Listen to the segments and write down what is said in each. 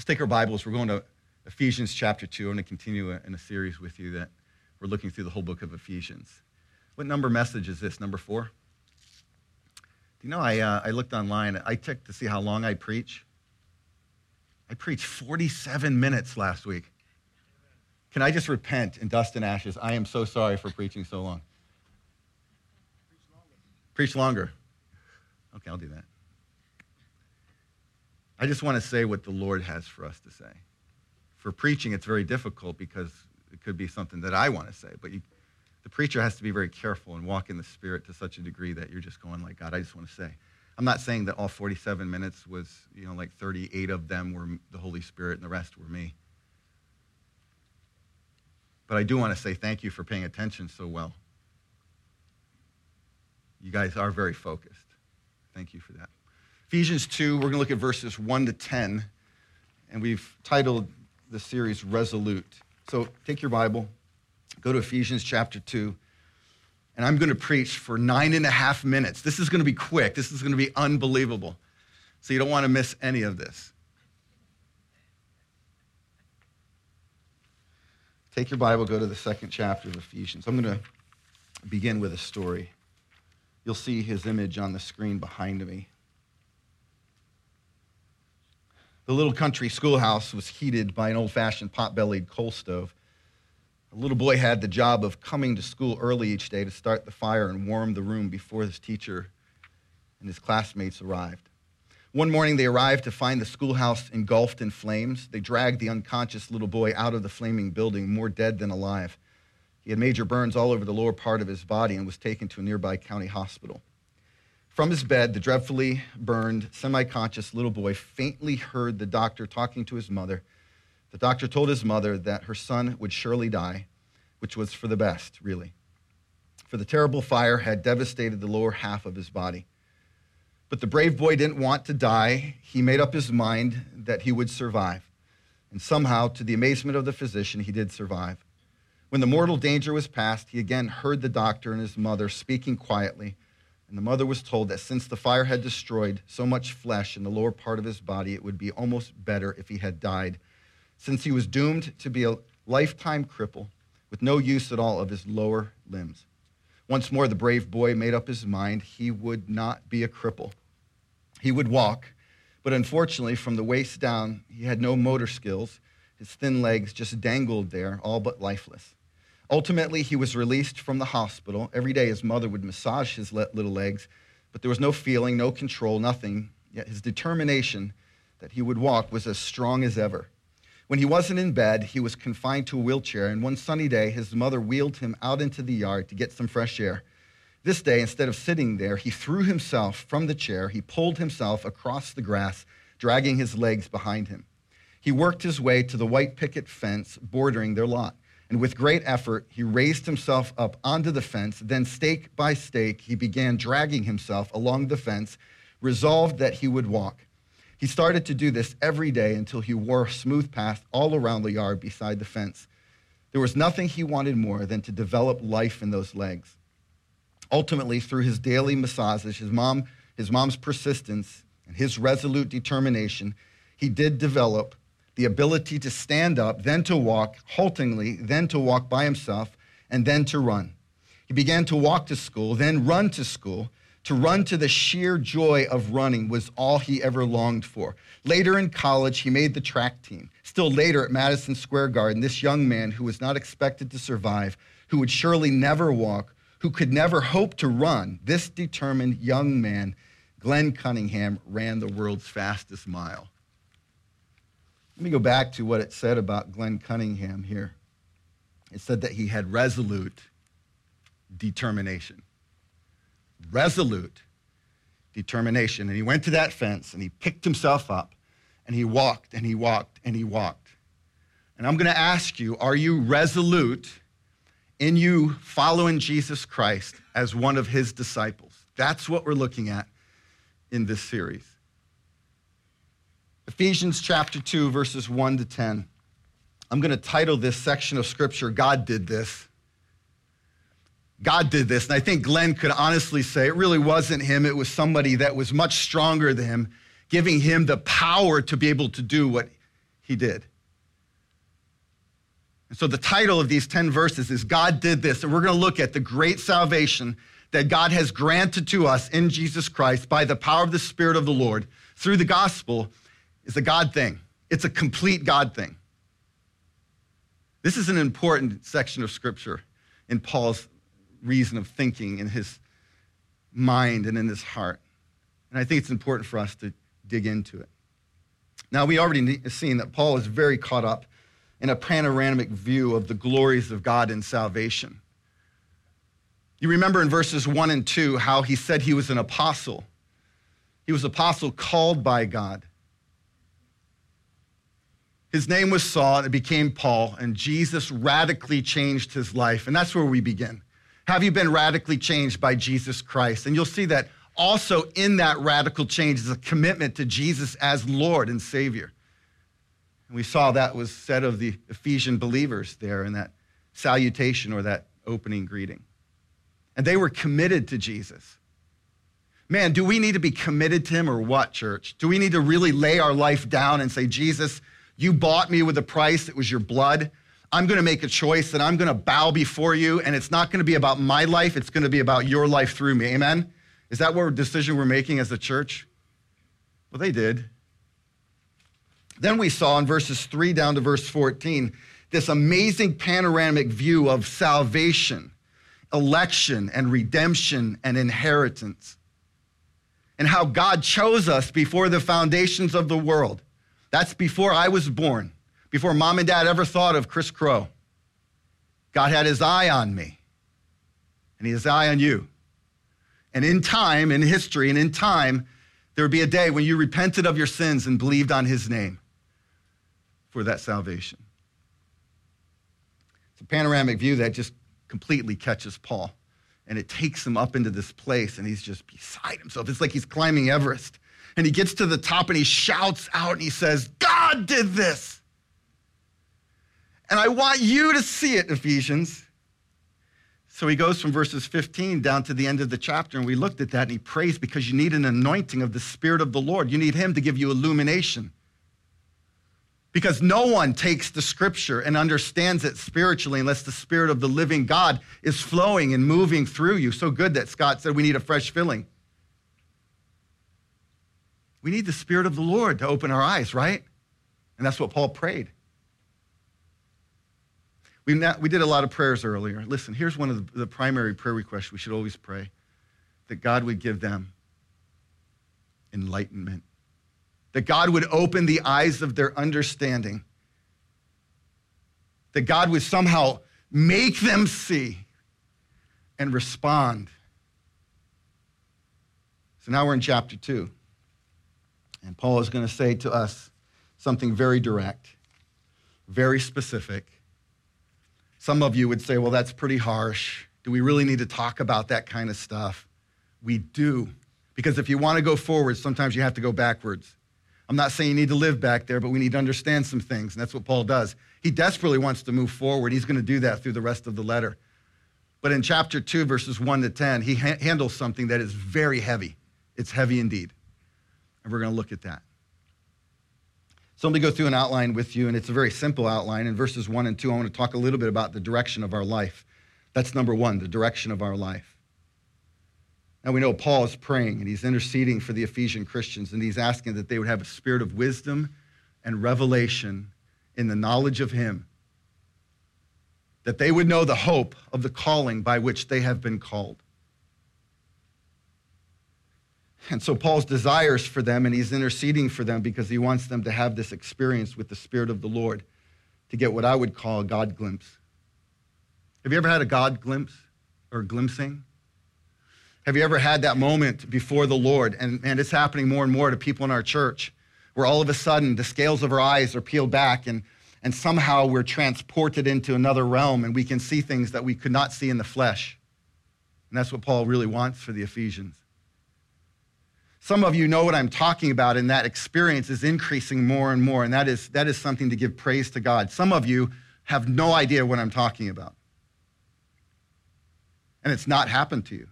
Let's take our Bibles. We're going to Ephesians chapter 2. I'm going to continue in a series with you that we're looking through the whole book of Ephesians. What number message is this? Number four? Do you know, I, uh, I looked online. I checked to see how long I preach. I preached 47 minutes last week. Can I just repent in dust and ashes? I am so sorry for preaching so long. Preach longer. Preach longer. Okay, I'll do that. I just want to say what the Lord has for us to say. For preaching, it's very difficult because it could be something that I want to say, but you, the preacher has to be very careful and walk in the Spirit to such a degree that you're just going like, God, I just want to say. I'm not saying that all 47 minutes was, you know, like 38 of them were the Holy Spirit and the rest were me. But I do want to say thank you for paying attention so well. You guys are very focused. Thank you for that. Ephesians 2, we're going to look at verses 1 to 10, and we've titled the series Resolute. So take your Bible, go to Ephesians chapter 2, and I'm going to preach for nine and a half minutes. This is going to be quick, this is going to be unbelievable. So you don't want to miss any of this. Take your Bible, go to the second chapter of Ephesians. I'm going to begin with a story. You'll see his image on the screen behind me. The little country schoolhouse was heated by an old fashioned pot bellied coal stove. A little boy had the job of coming to school early each day to start the fire and warm the room before his teacher and his classmates arrived. One morning, they arrived to find the schoolhouse engulfed in flames. They dragged the unconscious little boy out of the flaming building, more dead than alive. He had major burns all over the lower part of his body and was taken to a nearby county hospital. From his bed, the dreadfully burned, semi conscious little boy faintly heard the doctor talking to his mother. The doctor told his mother that her son would surely die, which was for the best, really. For the terrible fire had devastated the lower half of his body. But the brave boy didn't want to die. He made up his mind that he would survive. And somehow, to the amazement of the physician, he did survive. When the mortal danger was past, he again heard the doctor and his mother speaking quietly and the mother was told that since the fire had destroyed so much flesh in the lower part of his body, it would be almost better if he had died, since he was doomed to be a lifetime cripple with no use at all of his lower limbs. Once more, the brave boy made up his mind he would not be a cripple. He would walk, but unfortunately, from the waist down, he had no motor skills. His thin legs just dangled there, all but lifeless. Ultimately, he was released from the hospital. Every day, his mother would massage his little legs, but there was no feeling, no control, nothing. Yet his determination that he would walk was as strong as ever. When he wasn't in bed, he was confined to a wheelchair, and one sunny day, his mother wheeled him out into the yard to get some fresh air. This day, instead of sitting there, he threw himself from the chair. He pulled himself across the grass, dragging his legs behind him. He worked his way to the white picket fence bordering their lot. And with great effort, he raised himself up onto the fence. Then, stake by stake, he began dragging himself along the fence, resolved that he would walk. He started to do this every day until he wore a smooth path all around the yard beside the fence. There was nothing he wanted more than to develop life in those legs. Ultimately, through his daily massages, his, mom, his mom's persistence, and his resolute determination, he did develop the ability to stand up, then to walk haltingly, then to walk by himself, and then to run. He began to walk to school, then run to school. To run to the sheer joy of running was all he ever longed for. Later in college, he made the track team. Still later at Madison Square Garden, this young man who was not expected to survive, who would surely never walk, who could never hope to run, this determined young man, Glenn Cunningham, ran the world's fastest mile. Let me go back to what it said about Glenn Cunningham here. It said that he had resolute determination. Resolute determination. And he went to that fence and he picked himself up and he walked and he walked and he walked. And I'm going to ask you are you resolute in you following Jesus Christ as one of his disciples? That's what we're looking at in this series. Ephesians chapter 2, verses 1 to 10. I'm going to title this section of scripture, God Did This. God did this. And I think Glenn could honestly say it really wasn't him, it was somebody that was much stronger than him, giving him the power to be able to do what He did. And so the title of these 10 verses is God Did This. And we're going to look at the great salvation that God has granted to us in Jesus Christ by the power of the Spirit of the Lord through the gospel is a God thing. It's a complete God thing. This is an important section of scripture in Paul's reason of thinking in his mind and in his heart. And I think it's important for us to dig into it. Now, we already seen that Paul is very caught up in a panoramic view of the glories of God in salvation. You remember in verses 1 and 2 how he said he was an apostle. He was an apostle called by God. His name was Saul, and it became Paul, and Jesus radically changed his life. And that's where we begin. Have you been radically changed by Jesus Christ? And you'll see that also in that radical change is a commitment to Jesus as Lord and Savior. And we saw that was said of the Ephesian believers there in that salutation or that opening greeting. And they were committed to Jesus. Man, do we need to be committed to him or what, church? Do we need to really lay our life down and say, Jesus, you bought me with a price, it was your blood. I'm going to make a choice and I'm going to bow before you, and it's not going to be about my life, it's going to be about your life through me. Amen? Is that what decision we're making as a church? Well, they did. Then we saw in verses 3 down to verse 14 this amazing panoramic view of salvation, election, and redemption and inheritance, and how God chose us before the foundations of the world. That's before I was born, before mom and dad ever thought of Chris Crow. God had his eye on me, and he has his eye on you. And in time, in history, and in time, there would be a day when you repented of your sins and believed on his name for that salvation. It's a panoramic view that just completely catches Paul. And it takes him up into this place, and he's just beside himself. It's like he's climbing Everest. And he gets to the top and he shouts out and he says, God did this. And I want you to see it, Ephesians. So he goes from verses 15 down to the end of the chapter, and we looked at that, and he prays because you need an anointing of the Spirit of the Lord. You need him to give you illumination. Because no one takes the scripture and understands it spiritually unless the spirit of the living God is flowing and moving through you. So good that Scott said we need a fresh filling. We need the spirit of the Lord to open our eyes, right? And that's what Paul prayed. We, we did a lot of prayers earlier. Listen, here's one of the, the primary prayer requests we should always pray that God would give them enlightenment that God would open the eyes of their understanding, that God would somehow make them see and respond. So now we're in chapter 2. And Paul is going to say to us something very direct, very specific. Some of you would say, well, that's pretty harsh. Do we really need to talk about that kind of stuff? We do. Because if you want to go forward, sometimes you have to go backwards. I'm not saying you need to live back there, but we need to understand some things, and that's what Paul does. He desperately wants to move forward. He's going to do that through the rest of the letter. But in chapter 2, verses 1 to 10, he ha- handles something that is very heavy. It's heavy indeed. And we're going to look at that. So let me go through an outline with you, and it's a very simple outline. In verses 1 and 2, I want to talk a little bit about the direction of our life. That's number one, the direction of our life. Now we know Paul is praying and he's interceding for the Ephesian Christians and he's asking that they would have a spirit of wisdom and revelation in the knowledge of him, that they would know the hope of the calling by which they have been called. And so Paul's desires for them, and he's interceding for them because he wants them to have this experience with the Spirit of the Lord, to get what I would call a God glimpse. Have you ever had a God glimpse or glimpsing? Have you ever had that moment before the Lord? And, and it's happening more and more to people in our church, where all of a sudden the scales of our eyes are peeled back and, and somehow we're transported into another realm and we can see things that we could not see in the flesh. And that's what Paul really wants for the Ephesians. Some of you know what I'm talking about, and that experience is increasing more and more, and that is, that is something to give praise to God. Some of you have no idea what I'm talking about, and it's not happened to you.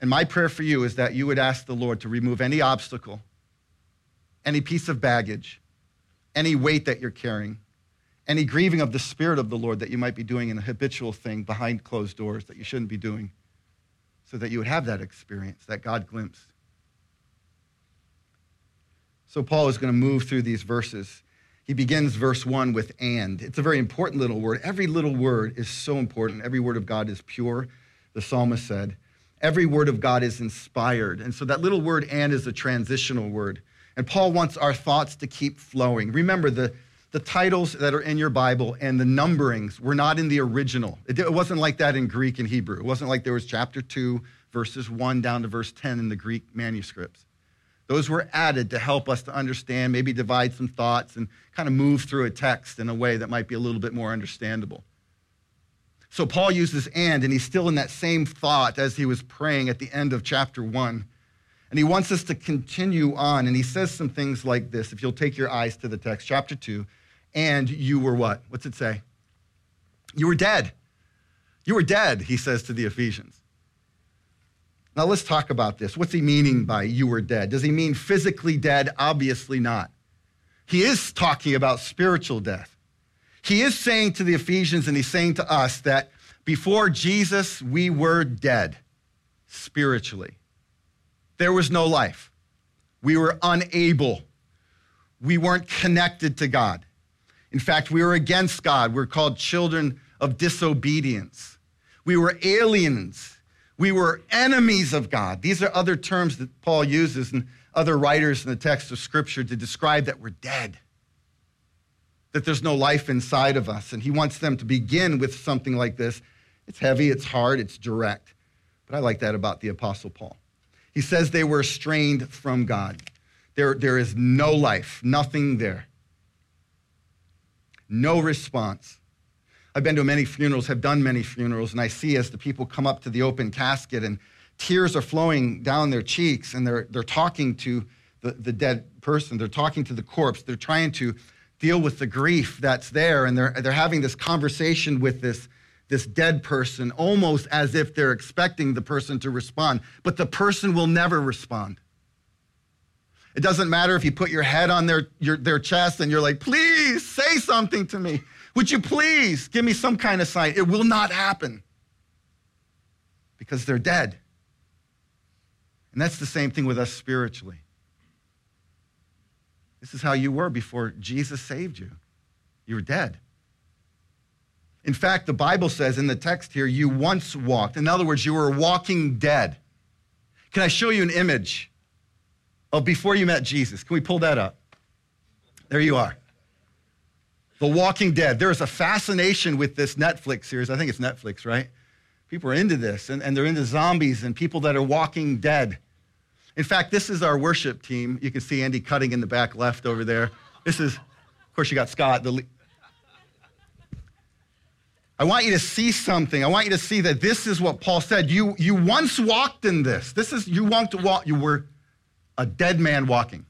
And my prayer for you is that you would ask the Lord to remove any obstacle, any piece of baggage, any weight that you're carrying, any grieving of the Spirit of the Lord that you might be doing in a habitual thing behind closed doors that you shouldn't be doing, so that you would have that experience, that God glimpse. So, Paul is going to move through these verses. He begins verse 1 with and. It's a very important little word. Every little word is so important. Every word of God is pure, the psalmist said. Every word of God is inspired. And so that little word and is a transitional word. And Paul wants our thoughts to keep flowing. Remember, the, the titles that are in your Bible and the numberings were not in the original. It, wasn't like that in Greek and Hebrew. It wasn't like there was chapter 2, verses 1 down to verse 10 in the Greek manuscripts. Those were added to help us to understand, maybe divide some thoughts and kind of move through a text in a way that might be a little bit more understandable. So Paul uses and, and he's still in that same thought as he was praying at the end of chapter 1. And he wants us to continue on. And he says some things like this. If you'll take your eyes to the text, chapter 2, and you were what? What's it say? You were dead. You were dead, he says to the Ephesians. Now let's talk about this. What's he meaning by you were dead? Does he mean physically dead? Obviously not. He is talking about spiritual death. He is saying to the Ephesians and he's saying to us that before Jesus, we were dead spiritually. There was no life. We were unable. We weren't connected to God. In fact, we were against God. We're called children of disobedience. We were aliens. We were enemies of God. These are other terms that Paul uses and other writers in the text of Scripture to describe that we're dead, that there's no life inside of us. And he wants them to begin with something like this. It's heavy, it's hard, it's direct. But I like that about the Apostle Paul. He says they were estranged from God. There, there is no life, nothing there. No response. I've been to many funerals, have done many funerals, and I see as the people come up to the open casket and tears are flowing down their cheeks and they're, they're talking to the, the dead person, they're talking to the corpse, they're trying to deal with the grief that's there, and they're, they're having this conversation with this this dead person almost as if they're expecting the person to respond, but the person will never respond. It doesn't matter if you put your head on their, your, their chest and you're like, please say something to me. Would you please give me some kind of sign? It will not happen because they're dead. And that's the same thing with us spiritually. This is how you were before Jesus saved you. You were dead. In fact, the Bible says in the text here, you once walked. In other words, you were walking dead. Can I show you an image of before you met Jesus? Can we pull that up? There you are. The Walking Dead. There is a fascination with this Netflix series. I think it's Netflix, right? People are into this, and, and they're into zombies and people that are walking dead. In fact, this is our worship team. You can see Andy cutting in the back left over there. This is, of course, you got Scott, the I want you to see something. I want you to see that this is what Paul said. You, you once walked in this. This is, you walked, walk, you were a dead man walking.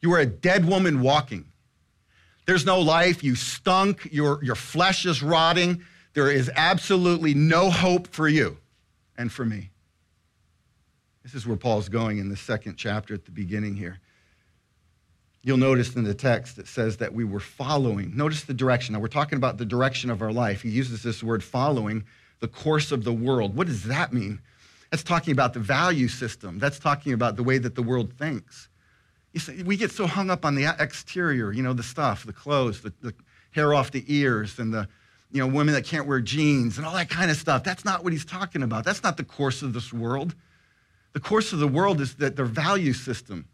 You were a dead woman walking. There's no life. You stunk. Your, your flesh is rotting. There is absolutely no hope for you and for me. This is where Paul's going in the second chapter at the beginning here. You'll notice in the text it says that we were following. Notice the direction. Now, we're talking about the direction of our life. He uses this word following the course of the world. What does that mean? That's talking about the value system. That's talking about the way that the world thinks. You see, we get so hung up on the exterior, you know, the stuff, the clothes, the, the hair off the ears, and the, you know, women that can't wear jeans and all that kind of stuff. That's not what he's talking about. That's not the course of this world. The course of the world is that their value system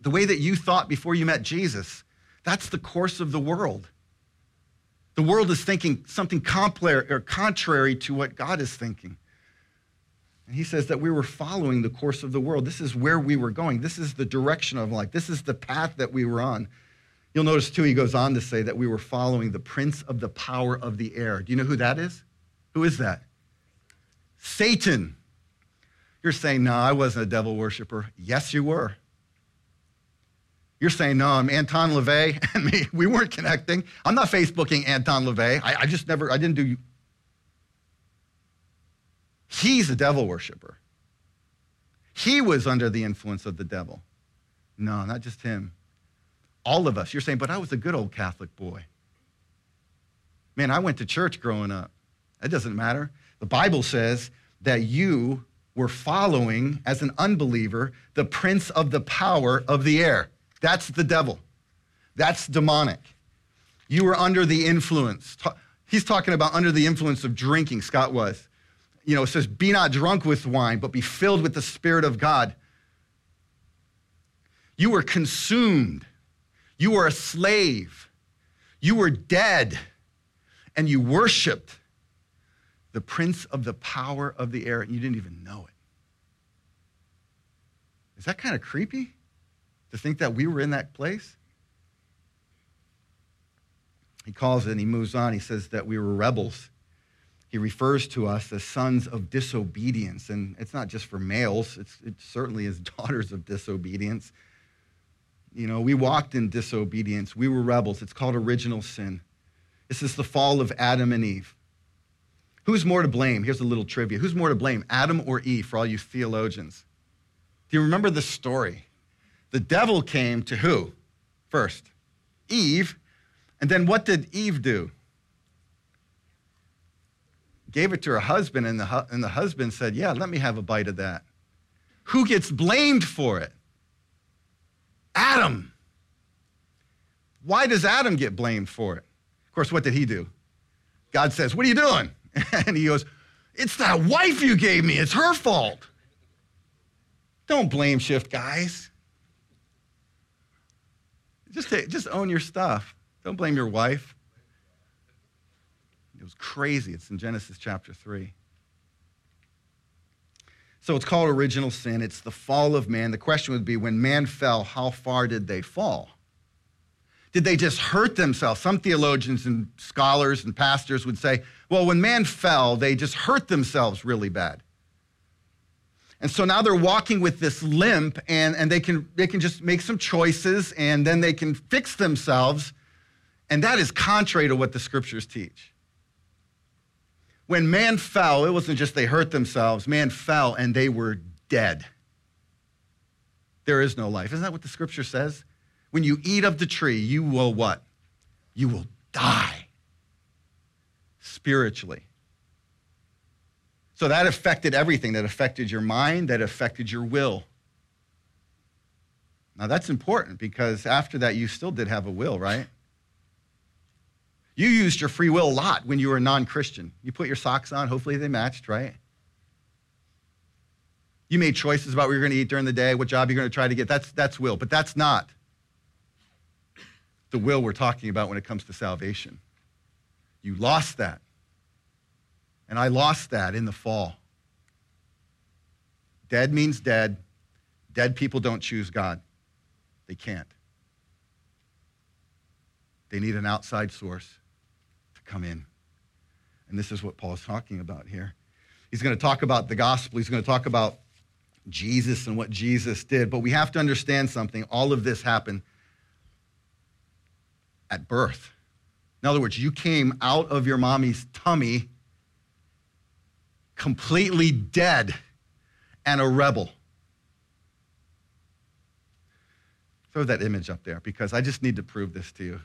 the way that you thought before you met Jesus. That's the course of the world. The world is thinking something or contrary to what God is thinking. And he says that we were following the course of the world. This is where we were going. This is the direction of life. This is the path that we were on. You'll notice, too, he goes on to say that we were following the prince of the power of the air. Do you know who that is? Who is that? Satan. You're saying, no, I wasn't a devil worshiper. Yes, you were. You're saying, no, I'm Anton LaVey and me. We weren't connecting. I'm not Facebooking Anton LaVey. I, I just never, I didn't do. He's a devil worshiper. He was under the influence of the devil. No, not just him. All of us. You're saying, but I was a good old Catholic boy. Man, I went to church growing up. That doesn't matter. The Bible says that you were following, as an unbeliever, the prince of the power of the air. That's the devil. That's demonic. You were under the influence. He's talking about under the influence of drinking, Scott was. You know, it says, be not drunk with wine, but be filled with the Spirit of God. You were consumed. You were a slave. You were dead. And you worshiped the prince of the power of the air, and you didn't even know it. Is that kind of creepy to think that we were in that place? He calls it and he moves on. He says that we were rebels. He refers to us as sons of disobedience. And it's not just for males, it's, it certainly is daughters of disobedience. You know, we walked in disobedience. We were rebels. It's called original sin. This is the fall of Adam and Eve. Who's more to blame? Here's a little trivia. Who's more to blame, Adam or Eve, for all you theologians? Do you remember the story? The devil came to who first? Eve. And then what did Eve do? Gave it to her husband, and the, and the husband said, Yeah, let me have a bite of that. Who gets blamed for it? Adam. Why does Adam get blamed for it? Of course, what did he do? God says, What are you doing? And he goes, It's that wife you gave me. It's her fault. Don't blame shift, guys. Just, take, just own your stuff. Don't blame your wife. Was crazy. It's in Genesis chapter 3. So it's called original sin. It's the fall of man. The question would be when man fell, how far did they fall? Did they just hurt themselves? Some theologians and scholars and pastors would say, well, when man fell, they just hurt themselves really bad. And so now they're walking with this limp and, and they, can, they can just make some choices and then they can fix themselves. And that is contrary to what the scriptures teach. When man fell, it wasn't just they hurt themselves, man fell and they were dead. There is no life. Isn't that what the scripture says? When you eat of the tree, you will what? You will die spiritually. So that affected everything. That affected your mind, that affected your will. Now that's important because after that, you still did have a will, right? You used your free will a lot when you were a non Christian. You put your socks on, hopefully they matched, right? You made choices about what you're going to eat during the day, what job you're going to try to get. That's, that's will, but that's not the will we're talking about when it comes to salvation. You lost that. And I lost that in the fall. Dead means dead. Dead people don't choose God, they can't. They need an outside source come in. And this is what Paul's talking about here. He's going to talk about the gospel, he's going to talk about Jesus and what Jesus did. But we have to understand something. All of this happened at birth. In other words, you came out of your mommy's tummy completely dead and a rebel. Throw that image up there because I just need to prove this to you.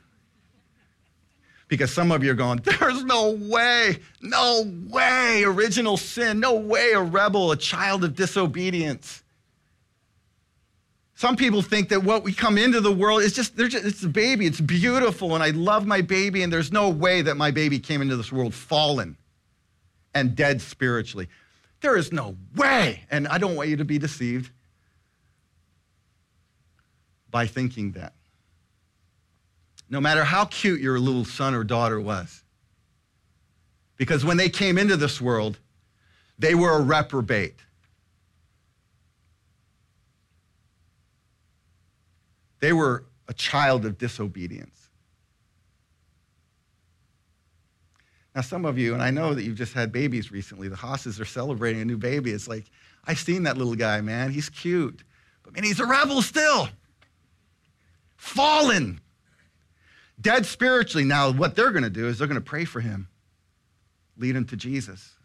Because some of you are going, there's no way, no way, original sin, no way, a rebel, a child of disobedience. Some people think that what we come into the world is just, just, it's a baby, it's beautiful, and I love my baby, and there's no way that my baby came into this world fallen and dead spiritually. There is no way. And I don't want you to be deceived by thinking that. No matter how cute your little son or daughter was, because when they came into this world, they were a reprobate. They were a child of disobedience. Now, some of you, and I know that you've just had babies recently, the Hosses are celebrating a new baby. It's like, I've seen that little guy, man. He's cute. But man, he's a rebel still. Fallen. Dead spiritually. Now, what they're going to do is they're going to pray for him, lead him to Jesus.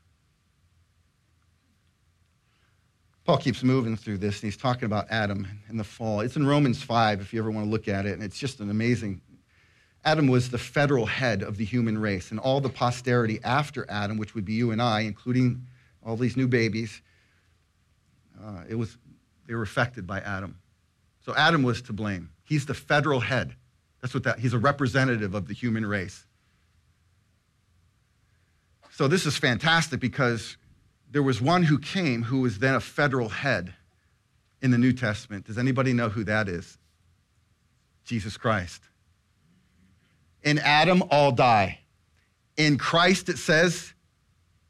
Paul keeps moving through this, and he's talking about Adam and the fall. It's in Romans 5, if you ever want to look at it, and it's just an amazing. Adam was the federal head of the human race, and all the posterity after Adam, which would be you and I, including all these new babies, uh, it was, they were affected by Adam. So Adam was to blame. He's the federal head. That's what that, he's a representative of the human race. So this is fantastic because there was one who came who was then a federal head in the New Testament. Does anybody know who that is? Jesus Christ. In Adam, all die. In Christ, it says,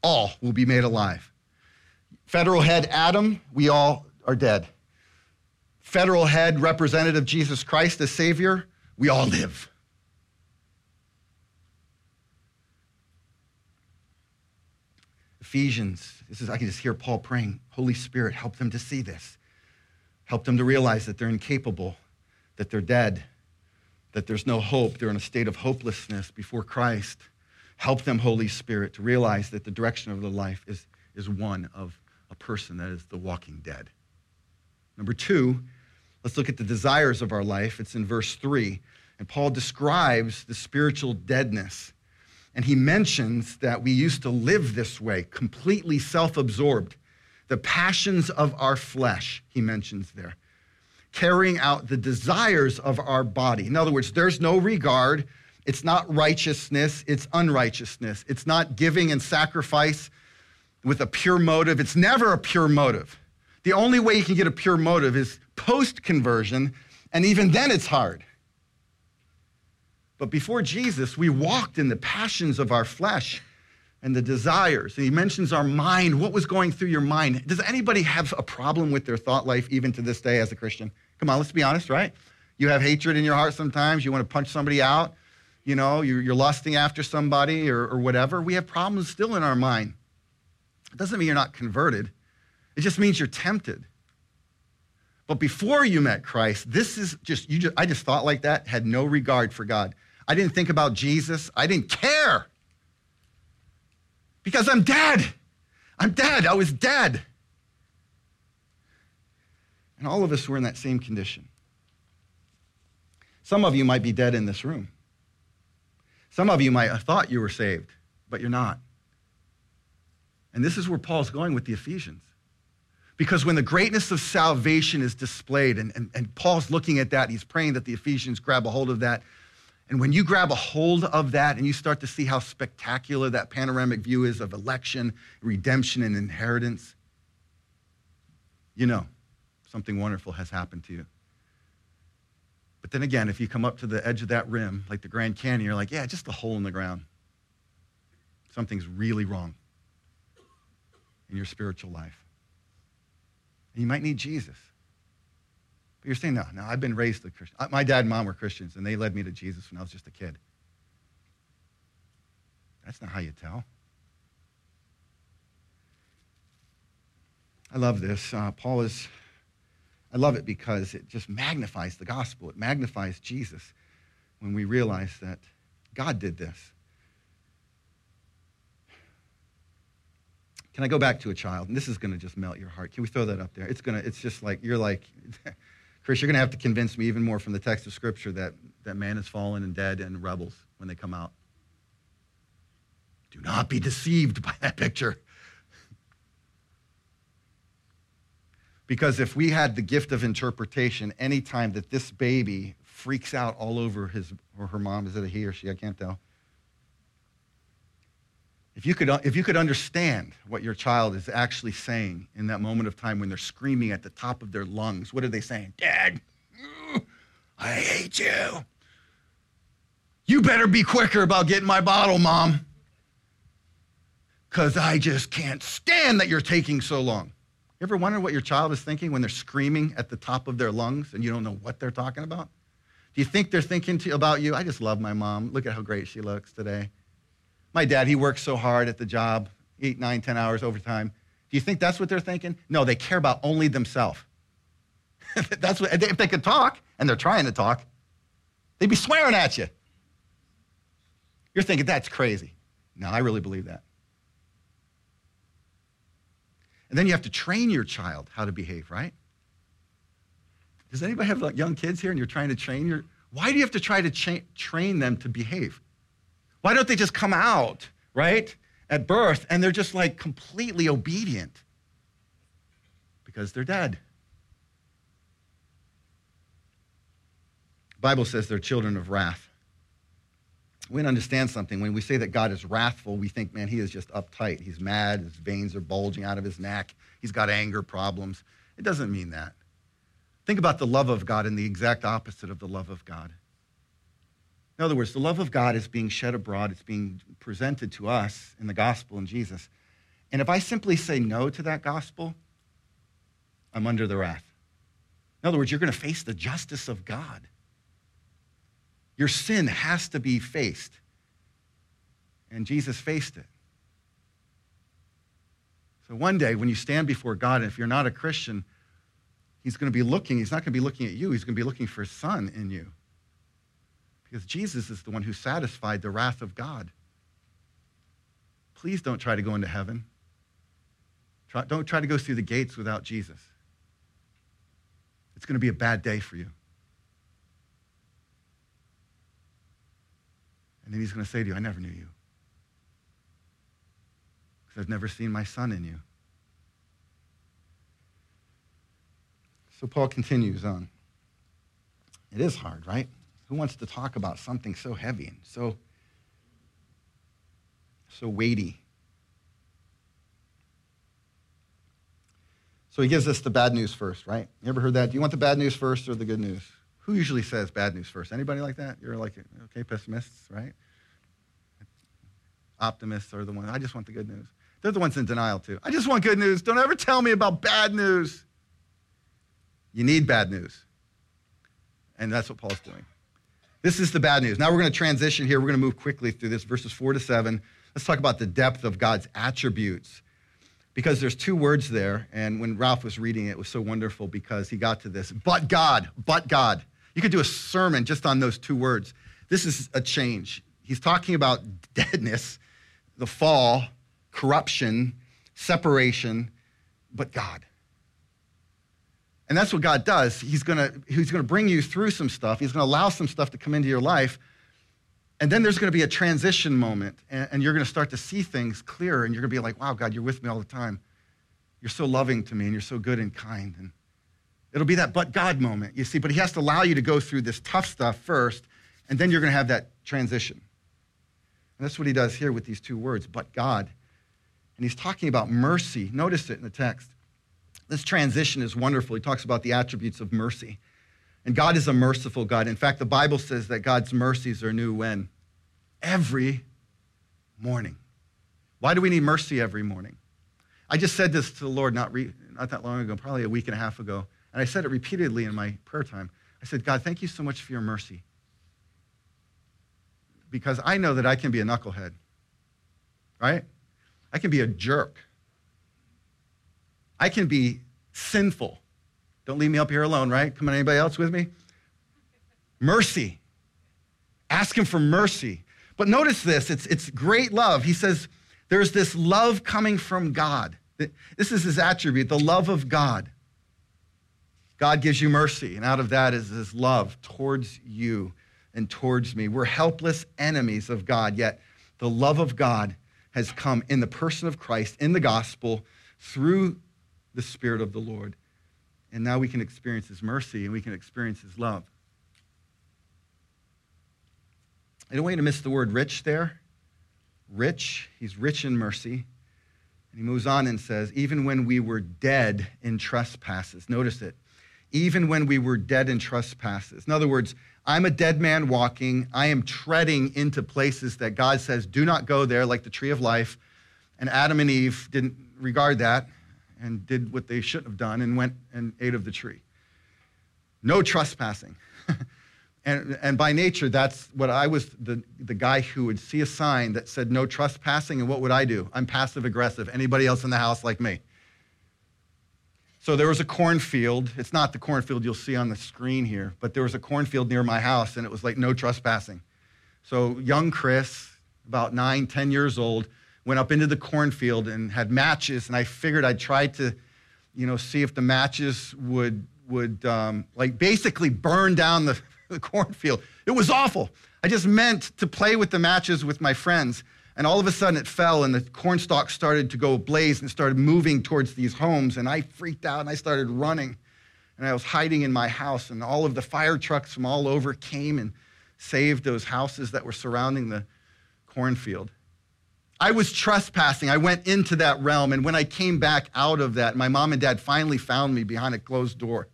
all will be made alive. Federal head Adam, we all are dead. Federal head representative Jesus Christ as Savior, we all live. Ephesians, this is I can just hear Paul praying, Holy Spirit, help them to see this. Help them to realize that they're incapable, that they're dead, that there's no hope, they're in a state of hopelessness before Christ. Help them, Holy Spirit, to realize that the direction of their life is, is one of a person that is the walking dead. Number two, let's look at the desires of our life. It's in verse three. And Paul describes the spiritual deadness and he mentions that we used to live this way, completely self absorbed. The passions of our flesh, he mentions there, carrying out the desires of our body. In other words, there's no regard. It's not righteousness, it's unrighteousness. It's not giving and sacrifice with a pure motive. It's never a pure motive. The only way you can get a pure motive is post conversion, and even then it's hard. But before Jesus, we walked in the passions of our flesh and the desires. And he mentions our mind. What was going through your mind? Does anybody have a problem with their thought life even to this day as a Christian? Come on, let's be honest, right? You have hatred in your heart sometimes. You want to punch somebody out. You know, you're, lusting after somebody or, or whatever. We have problems still in our mind. It doesn't mean you're not converted, it just means you're tempted. But before you met Christ, this is just, you just, I just thought like that, had no regard for God. I didn't think about Jesus. I didn't care because I'm dead. I'm dead. I was dead. And all of us were in that same condition. Some of you might be dead in this room. Some of you might have thought you were saved, but you're not. And this is where Paul's going with the Ephesians. Because when the greatness of salvation is displayed, and, and, and Paul's looking at that, he's praying that the Ephesians grab a hold of that and when you grab a hold of that and you start to see how spectacular that panoramic view is of election, redemption, and inheritance, you know something wonderful has happened to you. But then again, if you come up to the edge of that rim, like the Grand Canyon, you're like, yeah, just a hole in the ground. Something's really wrong in your spiritual life. And you might need Jesus. But you're saying, no, no, I've been raised a Christian. My dad and mom were Christians, and they led me to Jesus when I was just a kid. That's not how you tell. I love this. Uh, Paul is, I love it because it just magnifies the gospel. It magnifies Jesus when we realize that God did this. Can I go back to a child? And this is going to just melt your heart. Can we throw that up there? It's going to, it's just like, you're like, Chris, you're going to have to convince me even more from the text of Scripture that, that man is fallen and dead and rebels when they come out. Do not be deceived by that picture. Because if we had the gift of interpretation, anytime that this baby freaks out all over his or her mom, is it a he or she? I can't tell. If you, could, uh, if you could understand what your child is actually saying in that moment of time when they're screaming at the top of their lungs, what are they saying? Dad, I hate you. You better be quicker about getting my bottle, Mom. Because I just can't stand that you're taking so long. You ever wonder what your child is thinking when they're screaming at the top of their lungs and you don't know what they're talking about? Do you think they're thinking to, about you? I just love my mom. Look at how great she looks today. My dad, he works so hard at the job, eight, nine, ten hours overtime. Do you think that's what they're thinking? No, they care about only themselves. that's what, if they could talk, and they're trying to talk, they'd be swearing at you. You're thinking, that's crazy. No, I really believe that. And then you have to train your child how to behave, right? Does anybody have like young kids here and you're trying to train your why do you have to try to cha- train them to behave? Why don't they just come out, right? At birth and they're just like completely obedient? Because they're dead. The Bible says they're children of wrath. We understand something. When we say that God is wrathful, we think, man, he is just uptight. He's mad. His veins are bulging out of his neck. He's got anger problems. It doesn't mean that. Think about the love of God and the exact opposite of the love of God. In other words, the love of God is being shed abroad, it's being presented to us in the gospel in Jesus. And if I simply say no to that gospel, I'm under the wrath. In other words, you're going to face the justice of God. Your sin has to be faced. And Jesus faced it. So one day, when you stand before God, and if you're not a Christian, He's going to be looking, He's not going to be looking at you, He's going to be looking for His Son in you. Because Jesus is the one who satisfied the wrath of God. Please don't try to go into heaven. Try, don't try to go through the gates without Jesus. It's going to be a bad day for you. And then he's going to say to you, I never knew you. Because I've never seen my son in you. So Paul continues on. It is hard, right? Who wants to talk about something so heavy and so, so weighty? So he gives us the bad news first, right? You ever heard that? Do you want the bad news first or the good news? Who usually says bad news first? Anybody like that? You're like, okay, pessimists, right? Optimists are the ones, I just want the good news. They're the ones in denial too. I just want good news. Don't ever tell me about bad news. You need bad news. And that's what Paul's doing. This is the bad news. Now we're going to transition here. We're going to move quickly through this, verses four to seven. Let's talk about the depth of God's attributes. Because there's two words there. And when Ralph was reading it, it was so wonderful because he got to this. But God, but God. You could do a sermon just on those two words. This is a change. He's talking about deadness, the fall, corruption, separation, but God. And that's what God does. He's going to he's to bring you through some stuff. He's going to allow some stuff to come into your life. And then there's going to be a transition moment, and, and you're going to start to see things clearer, and you're going to be like, wow, God, you're with me all the time. You're so loving to me, and you're so good and kind. And it'll be that but God moment, you see. But He has to allow you to go through this tough stuff first, and then you're going to have that transition. And that's what He does here with these two words, but God. And He's talking about mercy. Notice it in the text. This transition is wonderful. He talks about the attributes of mercy. And God is a merciful God. In fact, the Bible says that God's mercies are new when? Every morning. Why do we need mercy every morning? I just said this to the Lord not, re- not that long ago, probably a week and a half ago. And I said it repeatedly in my prayer time. I said, God, thank you so much for your mercy. Because I know that I can be a knucklehead, right? I can be a jerk. I can be sinful. Don't leave me up here alone, right? Come on, anybody else with me? Mercy. Ask him for mercy. But notice this it's, it's great love. He says, there's this love coming from God. This is his attribute, the love of God. God gives you mercy, and out of that is his love towards you and towards me. We're helpless enemies of God, yet the love of God has come in the person of Christ, in the gospel, through the Spirit of the Lord. And now we can experience His mercy and we can experience His love. I don't want you to miss the word rich there. Rich, He's rich in mercy. And he moves on and says, even when we were dead in trespasses, notice it, even when we were dead in trespasses. In other words, I'm a dead man walking. I am treading into places that God says, do not go there, like the tree of life. And Adam and Eve didn't regard that and did what they shouldn't have done and went and ate of the tree. No trespassing. and, and by nature, that's what I was the, the guy who would see a sign that said no trespassing, and what would I do? I'm passive aggressive. Anybody else in the house like me? So there was a cornfield. It's not the cornfield you'll see on the screen here, but there was a cornfield near my house, and it was like no trespassing. So young Chris, about nine, ten years old, went up into the cornfield and had matches, and I figured I'd try to, you know, see if the matches would would um, like basically burn down the, the cornfield. It was awful. I just meant to play with the matches with my friends. And all of a sudden it fell and the cornstalk started to go ablaze and started moving towards these homes. And I freaked out and I started running. And I was hiding in my house. And all of the fire trucks from all over came and saved those houses that were surrounding the cornfield. I was trespassing. I went into that realm. And when I came back out of that, my mom and dad finally found me behind a closed door.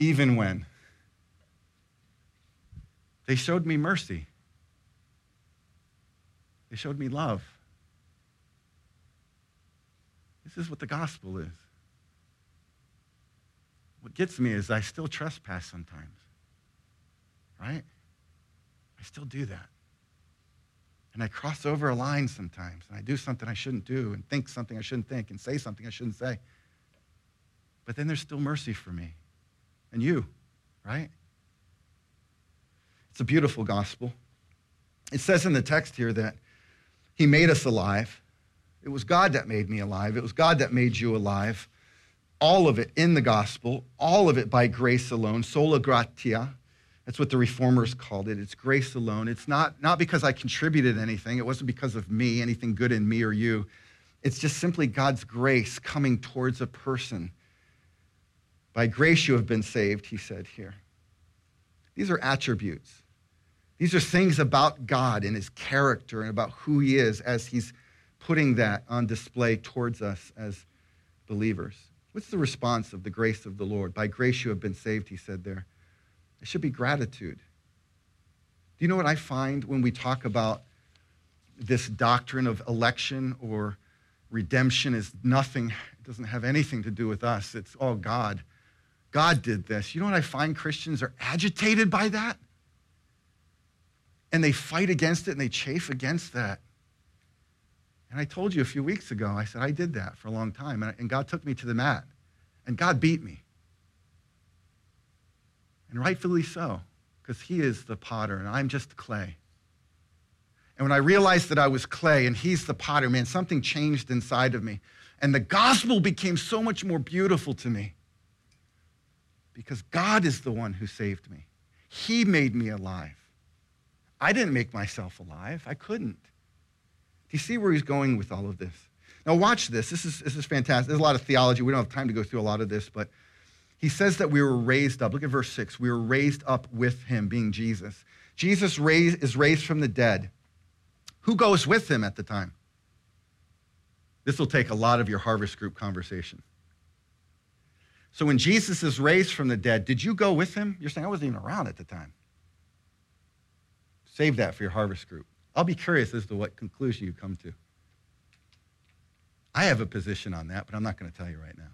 Even when they showed me mercy, they showed me love. This is what the gospel is. What gets me is I still trespass sometimes, right? I still do that. And I cross over a line sometimes, and I do something I shouldn't do, and think something I shouldn't think, and say something I shouldn't say. But then there's still mercy for me and you, right? It's a beautiful gospel. It says in the text here that He made us alive. It was God that made me alive. It was God that made you alive. All of it in the gospel, all of it by grace alone, sola gratia. That's what the reformers called it. It's grace alone. It's not, not because I contributed anything, it wasn't because of me, anything good in me or you. It's just simply God's grace coming towards a person. By grace you have been saved, he said here. These are attributes. These are things about God and his character and about who he is as he's putting that on display towards us as believers. What's the response of the grace of the Lord? By grace you have been saved, he said there. It should be gratitude. Do you know what I find when we talk about this doctrine of election or redemption is nothing, it doesn't have anything to do with us. It's all God. God did this. You know what I find Christians are agitated by that? and they fight against it and they chafe against that. And I told you a few weeks ago, I said, I did that for a long time. And God took me to the mat. And God beat me. And rightfully so, because He is the potter and I'm just clay. And when I realized that I was clay and He's the potter, man, something changed inside of me. And the gospel became so much more beautiful to me because God is the one who saved me. He made me alive. I didn't make myself alive. I couldn't. Do you see where he's going with all of this? Now, watch this. This is, this is fantastic. There's a lot of theology. We don't have time to go through a lot of this, but he says that we were raised up. Look at verse 6. We were raised up with him, being Jesus. Jesus raised, is raised from the dead. Who goes with him at the time? This will take a lot of your harvest group conversation. So when Jesus is raised from the dead, did you go with him? You're saying I wasn't even around at the time. Save that for your harvest group. I'll be curious as to what conclusion you come to. I have a position on that, but I'm not going to tell you right now.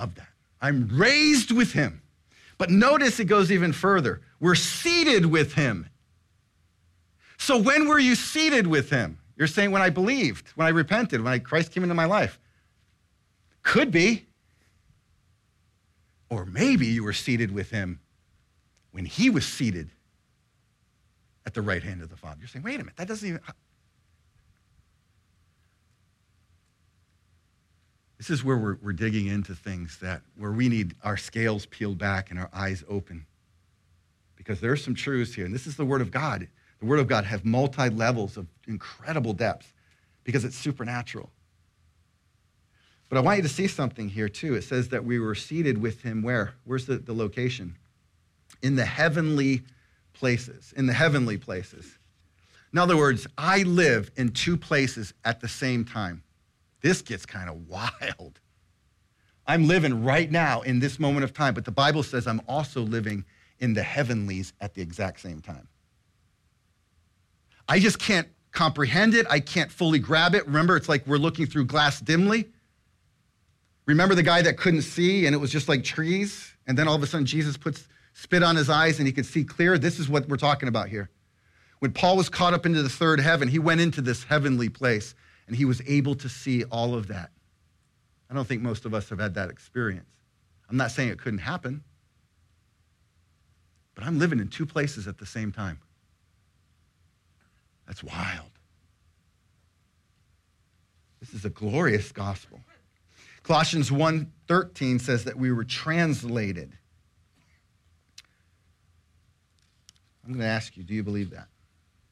Love that. I'm raised with him. But notice it goes even further. We're seated with him. So when were you seated with him? You're saying when I believed, when I repented, when I, Christ came into my life. Could be. Or maybe you were seated with him when he was seated at the right hand of the Father. You're saying, wait a minute, that doesn't even. This is where we're, we're digging into things that where we need our scales peeled back and our eyes open. Because there are some truths here, and this is the Word of God. The Word of God have multi levels of incredible depth because it's supernatural. But I want you to see something here too. It says that we were seated with him where? Where's the, the location? In the heavenly places, in the heavenly places. In other words, I live in two places at the same time. This gets kind of wild. I'm living right now in this moment of time, but the Bible says I'm also living in the heavenlies at the exact same time. I just can't comprehend it. I can't fully grab it. Remember, it's like we're looking through glass dimly. Remember the guy that couldn't see and it was just like trees? And then all of a sudden, Jesus puts spit on his eyes and he could see clear. This is what we're talking about here. When Paul was caught up into the third heaven, he went into this heavenly place and he was able to see all of that. I don't think most of us have had that experience. I'm not saying it couldn't happen, but I'm living in two places at the same time. That's wild. This is a glorious gospel. Colossians 1:13 says that we were translated. I'm going to ask you, do you believe that?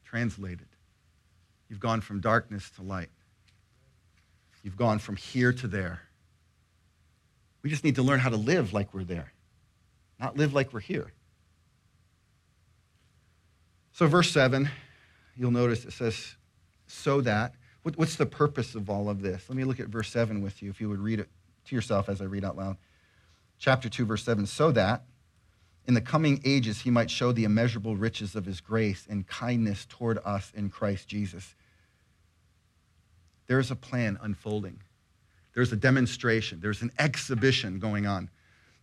Translated. You've gone from darkness to light. You've gone from here to there. We just need to learn how to live like we're there, not live like we're here. So, verse 7, you'll notice it says, so that. What's the purpose of all of this? Let me look at verse 7 with you, if you would read it to yourself as I read out loud. Chapter 2, verse 7 so that in the coming ages he might show the immeasurable riches of his grace and kindness toward us in Christ Jesus. There's a plan unfolding, there's a demonstration, there's an exhibition going on.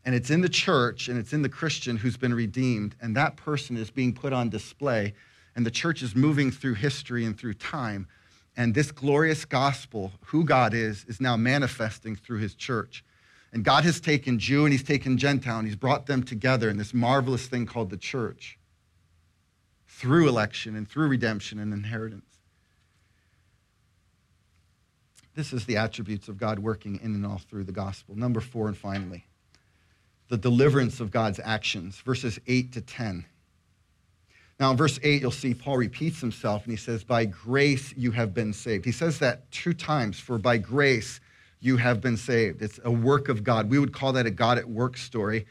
And it's in the church and it's in the Christian who's been redeemed, and that person is being put on display. And the church is moving through history and through time and this glorious gospel, who God is, is now manifesting through his church. And God has taken Jew and he's taken Gentile and he's brought them together in this marvelous thing called the church through election and through redemption and inheritance. This is the attributes of God working in and all through the gospel. Number four, and finally, the deliverance of God's actions, verses 8 to 10. Now, in verse 8, you'll see Paul repeats himself and he says, By grace you have been saved. He says that two times, for by grace you have been saved. It's a work of God. We would call that a God at work story.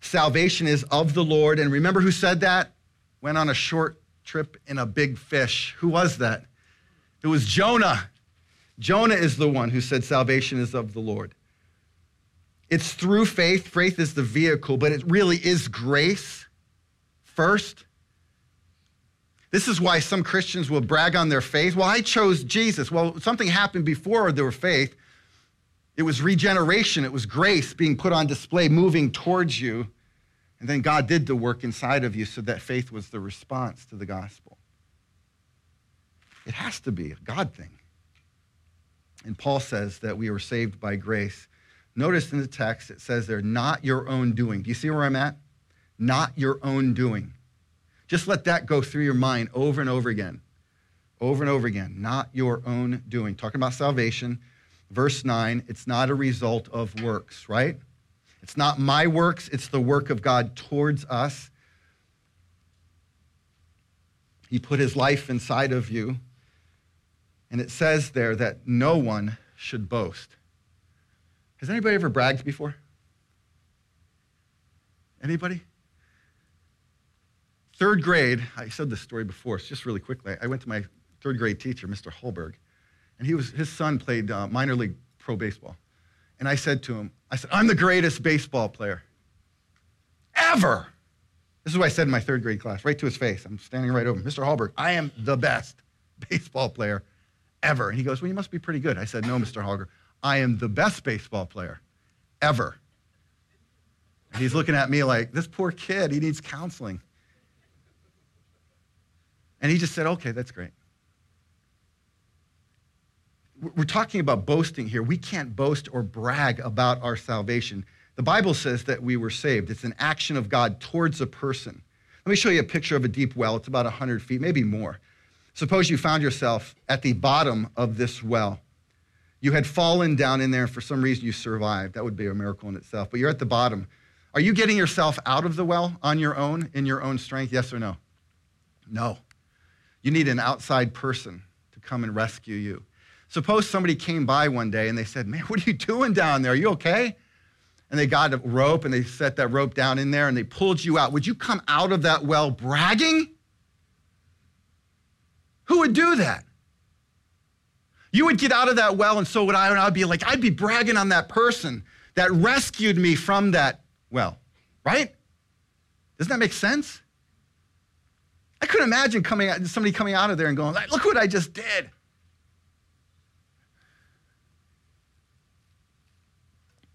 Salvation is of the Lord. And remember who said that? Went on a short trip in a big fish. Who was that? It was Jonah. Jonah is the one who said, Salvation is of the Lord. It's through faith. Faith is the vehicle, but it really is grace first this is why some Christians will brag on their faith. Well, I chose Jesus. Well, something happened before their faith. It was regeneration, it was grace being put on display, moving towards you. And then God did the work inside of you so that faith was the response to the gospel. It has to be a God thing. And Paul says that we were saved by grace. Notice in the text it says they're not your own doing. Do you see where I'm at? Not your own doing. Just let that go through your mind over and over again. Over and over again. Not your own doing. Talking about salvation. Verse 9, it's not a result of works, right? It's not my works, it's the work of God towards us. He put his life inside of you. And it says there that no one should boast. Has anybody ever bragged before? Anybody? Third grade, I said this story before, just really quickly. I went to my third grade teacher, Mr. Holberg, and he was, his son played uh, minor league pro baseball. And I said to him, I said, I'm the greatest baseball player ever. This is what I said in my third grade class, right to his face. I'm standing right over him. Mr. Hallberg, I am the best baseball player ever. And he goes, Well, you must be pretty good. I said, No, Mr. Hallberg, I am the best baseball player ever. And he's looking at me like, This poor kid, he needs counseling. And he just said, okay, that's great. We're talking about boasting here. We can't boast or brag about our salvation. The Bible says that we were saved. It's an action of God towards a person. Let me show you a picture of a deep well. It's about 100 feet, maybe more. Suppose you found yourself at the bottom of this well. You had fallen down in there, and for some reason you survived. That would be a miracle in itself. But you're at the bottom. Are you getting yourself out of the well on your own, in your own strength? Yes or no? No. You need an outside person to come and rescue you. Suppose somebody came by one day and they said, Man, what are you doing down there? Are you okay? And they got a rope and they set that rope down in there and they pulled you out. Would you come out of that well bragging? Who would do that? You would get out of that well, and so would I, and I'd be like, I'd be bragging on that person that rescued me from that well, right? Doesn't that make sense? I couldn't imagine coming out, somebody coming out of there and going, look what I just did.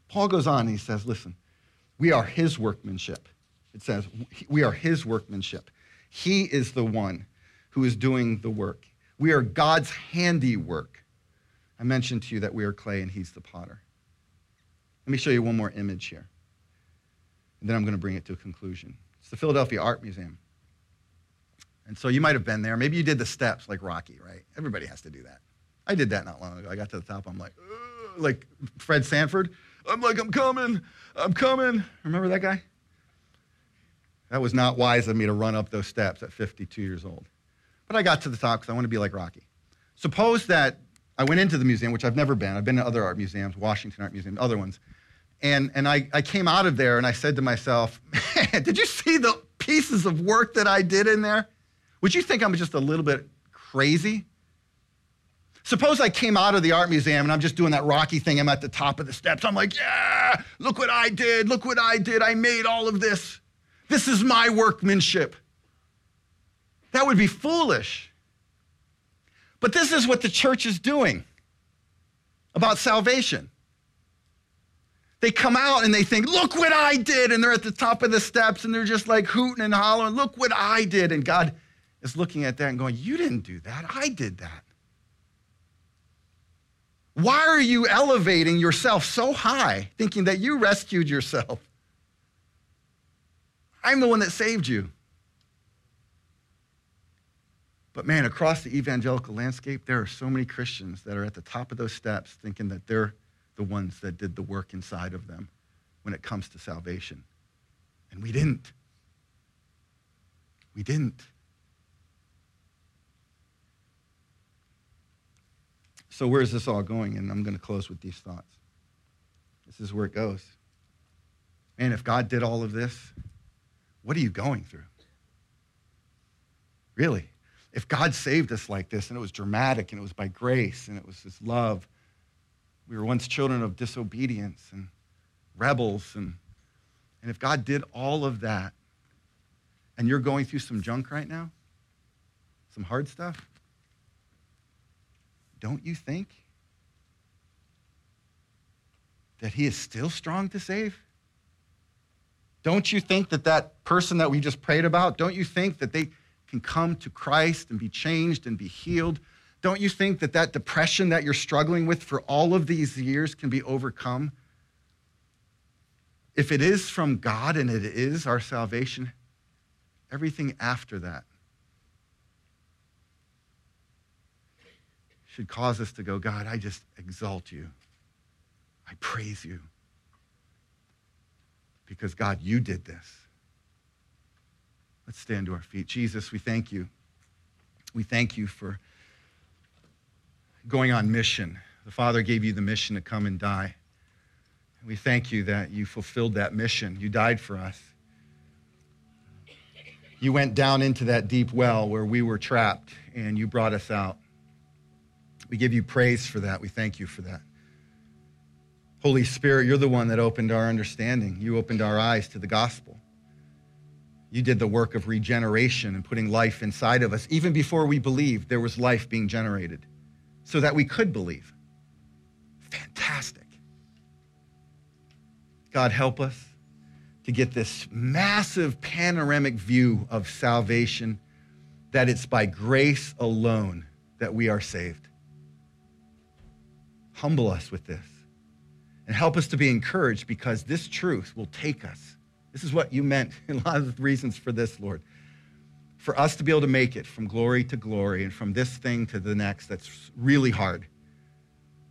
Paul goes on and he says, listen, we are his workmanship. It says, we are his workmanship. He is the one who is doing the work. We are God's handiwork. I mentioned to you that we are clay and he's the potter. Let me show you one more image here. And then I'm going to bring it to a conclusion. It's the Philadelphia Art Museum. And so you might have been there. Maybe you did the steps like Rocky, right? Everybody has to do that. I did that not long ago. I got to the top. I'm like, like Fred Sanford. I'm like, I'm coming. I'm coming. Remember that guy? That was not wise of me to run up those steps at 52 years old. But I got to the top because I want to be like Rocky. Suppose that I went into the museum, which I've never been. I've been to other art museums, Washington Art Museum, other ones. And, and I, I came out of there and I said to myself, man, did you see the pieces of work that I did in there? Would you think I'm just a little bit crazy? Suppose I came out of the art museum and I'm just doing that Rocky thing. I'm at the top of the steps. I'm like, yeah, look what I did. Look what I did. I made all of this. This is my workmanship. That would be foolish. But this is what the church is doing about salvation. They come out and they think, look what I did. And they're at the top of the steps and they're just like hooting and hollering, look what I did. And God is looking at that and going, You didn't do that. I did that. Why are you elevating yourself so high, thinking that you rescued yourself? I'm the one that saved you. But man, across the evangelical landscape, there are so many Christians that are at the top of those steps thinking that they're the ones that did the work inside of them when it comes to salvation. And we didn't. We didn't. So, where is this all going? And I'm going to close with these thoughts. This is where it goes. Man, if God did all of this, what are you going through? Really? If God saved us like this and it was dramatic and it was by grace and it was His love, we were once children of disobedience and rebels. And, and if God did all of that and you're going through some junk right now, some hard stuff, don't you think that he is still strong to save? Don't you think that that person that we just prayed about, don't you think that they can come to Christ and be changed and be healed? Don't you think that that depression that you're struggling with for all of these years can be overcome? If it is from God and it is our salvation, everything after that should cause us to go, God, I just exalt you. I praise you. Because, God, you did this. Let's stand to our feet. Jesus, we thank you. We thank you for going on mission. The Father gave you the mission to come and die. We thank you that you fulfilled that mission. You died for us. You went down into that deep well where we were trapped and you brought us out. We give you praise for that. We thank you for that. Holy Spirit, you're the one that opened our understanding. You opened our eyes to the gospel. You did the work of regeneration and putting life inside of us. Even before we believed, there was life being generated so that we could believe. Fantastic. God, help us to get this massive panoramic view of salvation that it's by grace alone that we are saved humble us with this and help us to be encouraged because this truth will take us. This is what you meant a lot of the reasons for this, Lord. For us to be able to make it from glory to glory and from this thing to the next, that's really hard.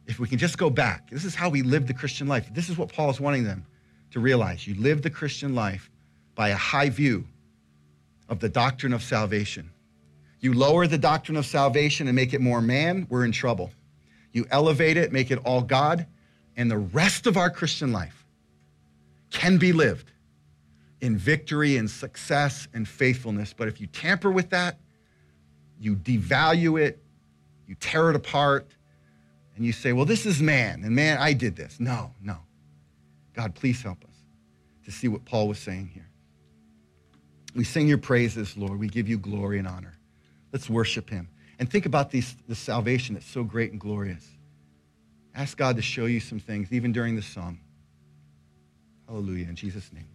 If we can just go back, this is how we live the Christian life. This is what Paul is wanting them to realize. You live the Christian life by a high view of the doctrine of salvation. You lower the doctrine of salvation and make it more man, we're in trouble. You elevate it, make it all God, and the rest of our Christian life can be lived in victory and success and faithfulness. But if you tamper with that, you devalue it, you tear it apart, and you say, well, this is man, and man, I did this. No, no. God, please help us to see what Paul was saying here. We sing your praises, Lord. We give you glory and honor. Let's worship him. And think about these, the salvation that's so great and glorious. Ask God to show you some things, even during the song. Hallelujah, in Jesus' name.